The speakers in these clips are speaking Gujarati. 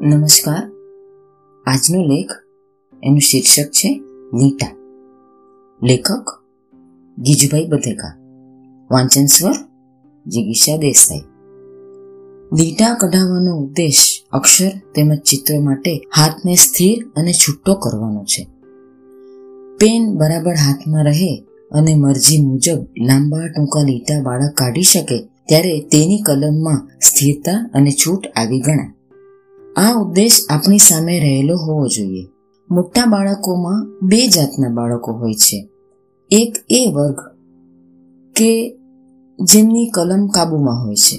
નમસ્કાર. આજનો લેખ એનું શીર્ષક છે લીટા લેખક ગીજુભાઈ બધેકા વાંચન સ્વર જિગીષા દેસાઈ. લીટા કઢાવવાનો ઉદ્દેશ અક્ષર તેમજ ચિત્રો માટે હાથને સ્થિર અને છૂટો કરવાનો છે. પેન બરાબર હાથમાં રહે અને મરજી મુજબ લાંબા ટૂંકા લીટા બાળક કાઢી શકે, ત્યારે તેની કલમમાં સ્થિરતા અને છૂટ આવી ગણાય. આ ઉદ્દેશ આપણી સામે રહેલો હોવો જોઈએ. મોટા બાળકોમાં બે જાતના બાળકો હોય છે. એક એ વર્ગ કે જેમની કલમ કાબુમાં હોય છે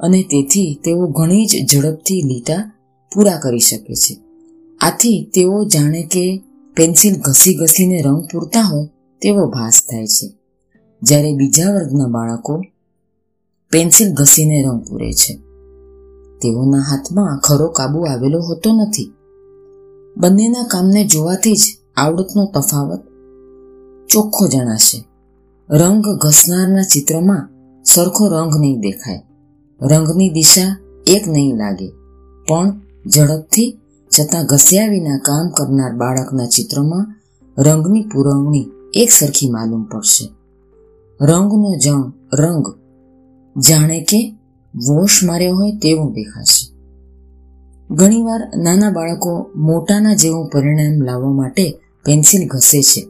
અને તેથી તેઓ ઘણી જ ઝડપથી લીટા પૂરા કરી શકે છે. આથી તેઓ જાણે કે પેન્સિલ ઘસી ઘસીને રંગ પૂરતા હોય તેવો ભાસ થાય છે. જ્યારે બીજા વર્ગના બાળકો પેન્સિલ ઘસીને રંગ પૂરે છે. તેઓના હાથમાં ખરો કાબુ આવેલો હોતો નથી. બંનેના કામને જોવાથી જ આવડતનો તફાવત ચોખ્ખો જણાશે. રંગ ઘસનારના ચિત્રમાં સરખો રંગ નહીં દેખાય. રંગની દિશા એક નહીં લાગે. પણ ઝડપથી છતાં ઘસ્યા વિના કામ કરનાર બાળકના ચિત્રમાં રંગની પુરવણી એક સરખી માલુમ પડશે. રંગનો જણ રંગ જાણે કે વોશ માર્યો હોય તેવું દેખાશે. ઘણીવાર નાના બાળકો મોટાના જેવું પરિણામ લાવવા માટે પેન્સિલ ઘસે છે.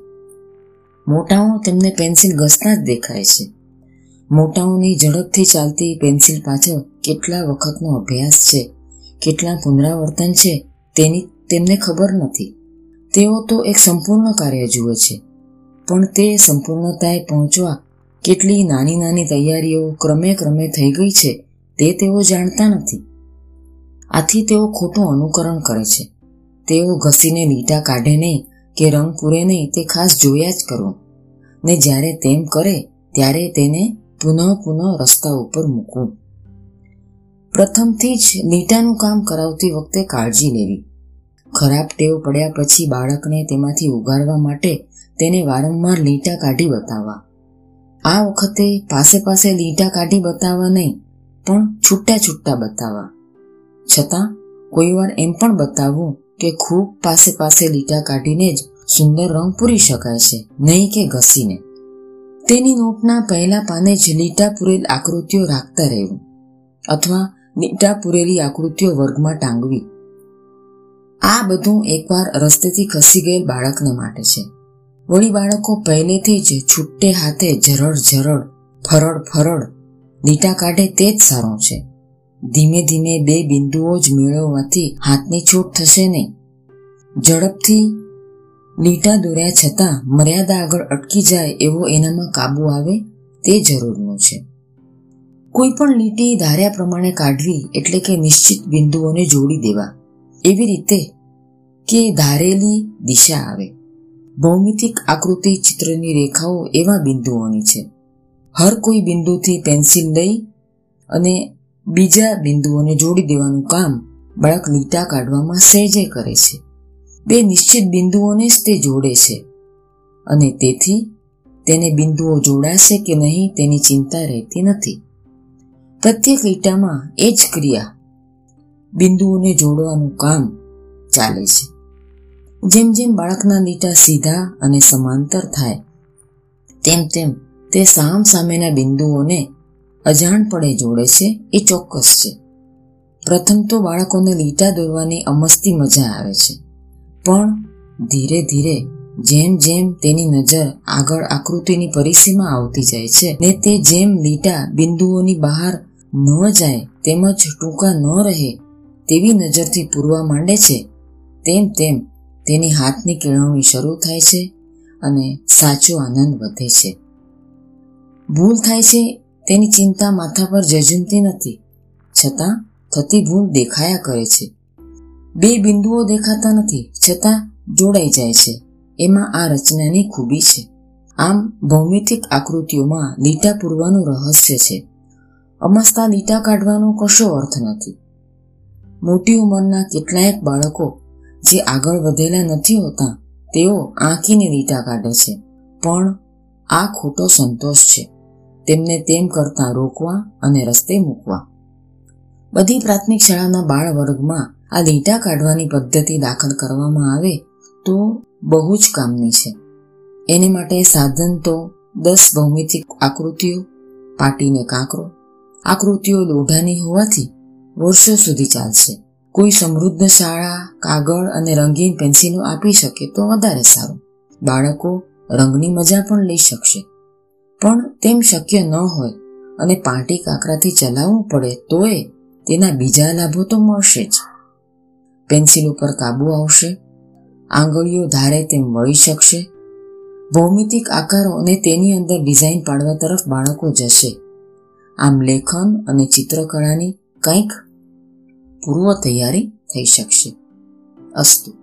મોટાઓ તેમને પેન્સિલ ઘસતા જ દેખાય છે. મોટાઓની ઝડપથી ચાલતી પેન્સિલ પાછળ કેટલા વખતનો અભ્યાસ છે, કેટલા પુનરાવર્તન છે, તેની તેમને ખબર નથી. તેઓ તો એક સંપૂર્ણ કાર્ય જુએ છે, પણ તે સંપૂર્ણતાએ પહોંચવા કેટલી નાની નાની તૈયારીઓ ક્રમે ક્રમે થઈ ગઈ છે તે તેઓ જાણતા નથી. આથી તેઓ ખોટું અનુકરણ કરે છે. તેઓ ઘસીને લીટા કાઢે નહીં કે રંગ પૂરે નહીં તે ખાસ જોયા જ કરો. ને જ્યારે તેમ કરે, ત્યારે તેને પુનઃ પુનઃ રસ્તા ઉપર મૂકવું. પ્રથમથી જ લીટાનું કામ કરાવતી વખતે કાળજી લેવી. ખરાબ ટેવ પડ્યા પછી બાળકને તેમાંથી ઉગારવા માટે તેને વારંવાર લીટા કાઢી બતાવવા. આ વખતે પાસે પાસે લીટા કાઢી બતાવવા નહીં. પણ છૂટા છૂટા બતાવવા છતાં કોઈ વાર એમ પણ બતાવવું કે ખૂબ પાસે પાસે લીટા કાઢીને જ સુંદર રંગ પૂરી શકાય છે, નહીં કે ઘસીને. તેની નોટના પહેલા પાને જ લીટા પૂરેલ આકૃતિઓ રાખતા રહેવું, અથવા લીટા પૂરેલી આકૃતિઓ વર્ગમાં ટાંગવી. આ બધું એકવાર રસ્તેથી ખસી ગયેલ બાળકને માટે છે. વળી બાળકો પહેલેથી જ છૂટે હાથે જરડ જરડ, ફરડ ફરડ લીટા કાઢે તે જ સારું છે. ધીમે ધીમે બે બિંદુઓ જ મેળવવાથી હાથની છૂટ થશે નહીં. ઝડપથી લીટા દોર્યા છતાં મર્યાદા આગળ અટકી જાય એવો એનામાં કાબુ આવે તે જરૂરનું છે. કોઈ પણ લીટી ધાર્યા પ્રમાણે કાઢવી એટલે કે નિશ્ચિત બિંદુઓને જોડી દેવા. એવી રીતે કે ધારેલી દિશા આવે. ભૌમિતિક આકૃતિ ચિત્રની રેખાઓ એવા બિંદુઓની છે. હર કોઈ બિંદુથી પેન્સિલ લઈ અને બીજા બિંદુઓને જોડી દેવાનું કામ બાળક લીટા કાઢવામાં સહેજે કરે છે. બે નિશ્ચિત બિંદુઓને જ તે જોડે છે અને તેથી તેને બિંદુઓ જોડાશે કે નહીં તેની ચિંતા રહેતી નથી. પ્રત્યેક લીટામાં એ જ ક્રિયા બિંદુઓને જોડવાનું કામ ચાલે છે. જેમ જેમ બાળકના લીટા સીધા અને સમાંતર થાય, તેમ તેમ તે સામ સામેના બિંદુઓને અજાણપણે જોડે છે, એ ચોક્કસ છે. પ્રથમ તો બાળકોને લીટા દોરવાની અમસ્તી મજા આવે છે. પણ ધીરે ધીરે જેમ જેમ તેની નજર આગળ આકૃતિની પરિસીમા આવતી જાય છે ને તે જેમ લીટા બિંદુઓની બહાર ન જાય, તેમજ ટૂંકા ન રહે તેવી નજરથી પૂરવા માંડે છે, તેમ તેમ તેની હાથની કેળવણી શરૂ થાય છે અને સાચો આનંદ વધે છે. ભૂલ થાય છે તેની ચિંતા માથા પર જજુમતી નથી. છતાં થતી ભૂલ દેખાયા કરે છે. બે બિંદુઓ દેખાતા નથી, છતાં જોડાઈ જાય છે. એમાં આ રચનાની ખૂબી છે. આમ ભૌમિતિક આકૃતિઓમાં લીટા પૂરવાનું રહસ્ય છે. અમસ્તા લીટા કાઢવાનો કશો અર્થ નથી. મોટી ઉંમરના કેટલાયક બાળકો જે આગળ વધેલા નથી હોતા, તેઓ આંકીને લીટા કાઢે છે. પણ આ ખોટો સંતોષ છે. તેમને તેમ કરતા રોકવા અને રસ્તે મૂકવા. બધી પ્રાથમિક શાળાના બાળ વર્ગમાં આ લીટા કાઢવાની પદ્ધતિ દાખલ કરવામાં આવે તો બહુ જ કામની છે. એને માટે સાધન તો દસ ભૌમિતિક આકૃતિઓ, પાટીને કાંકરો, આકૃતિઓ લોઢાની હોવાથી વર્ષો સુધી ચાલશે. કોઈ સમૃદ્ધ શાળા, કાગળ અને રંગીન પેન્સિલો આપી શકે તો વધારે સારું. બાળકો રંગની મજા પણ લઈ શકશે. પણ તેમ શક્ય ન હોય અને પાટી કાકરાથી ચલાવવું પડે તોય તેના બીજા લાભો તો મળશે જ. પેન્સિલ ઉપર કાબુ આવશે, આંગળીઓ ધારે તેમ વળી શકશે, ભૌમિતિક આકારો અને તેની અંદર ડિઝાઇન પાડવા તરફ બાળકો જશે. આમ લેખન અને ચિત્રકળાની કંઈક પૂર્વ તૈયારી થઈ શકશે. અસ્તુ.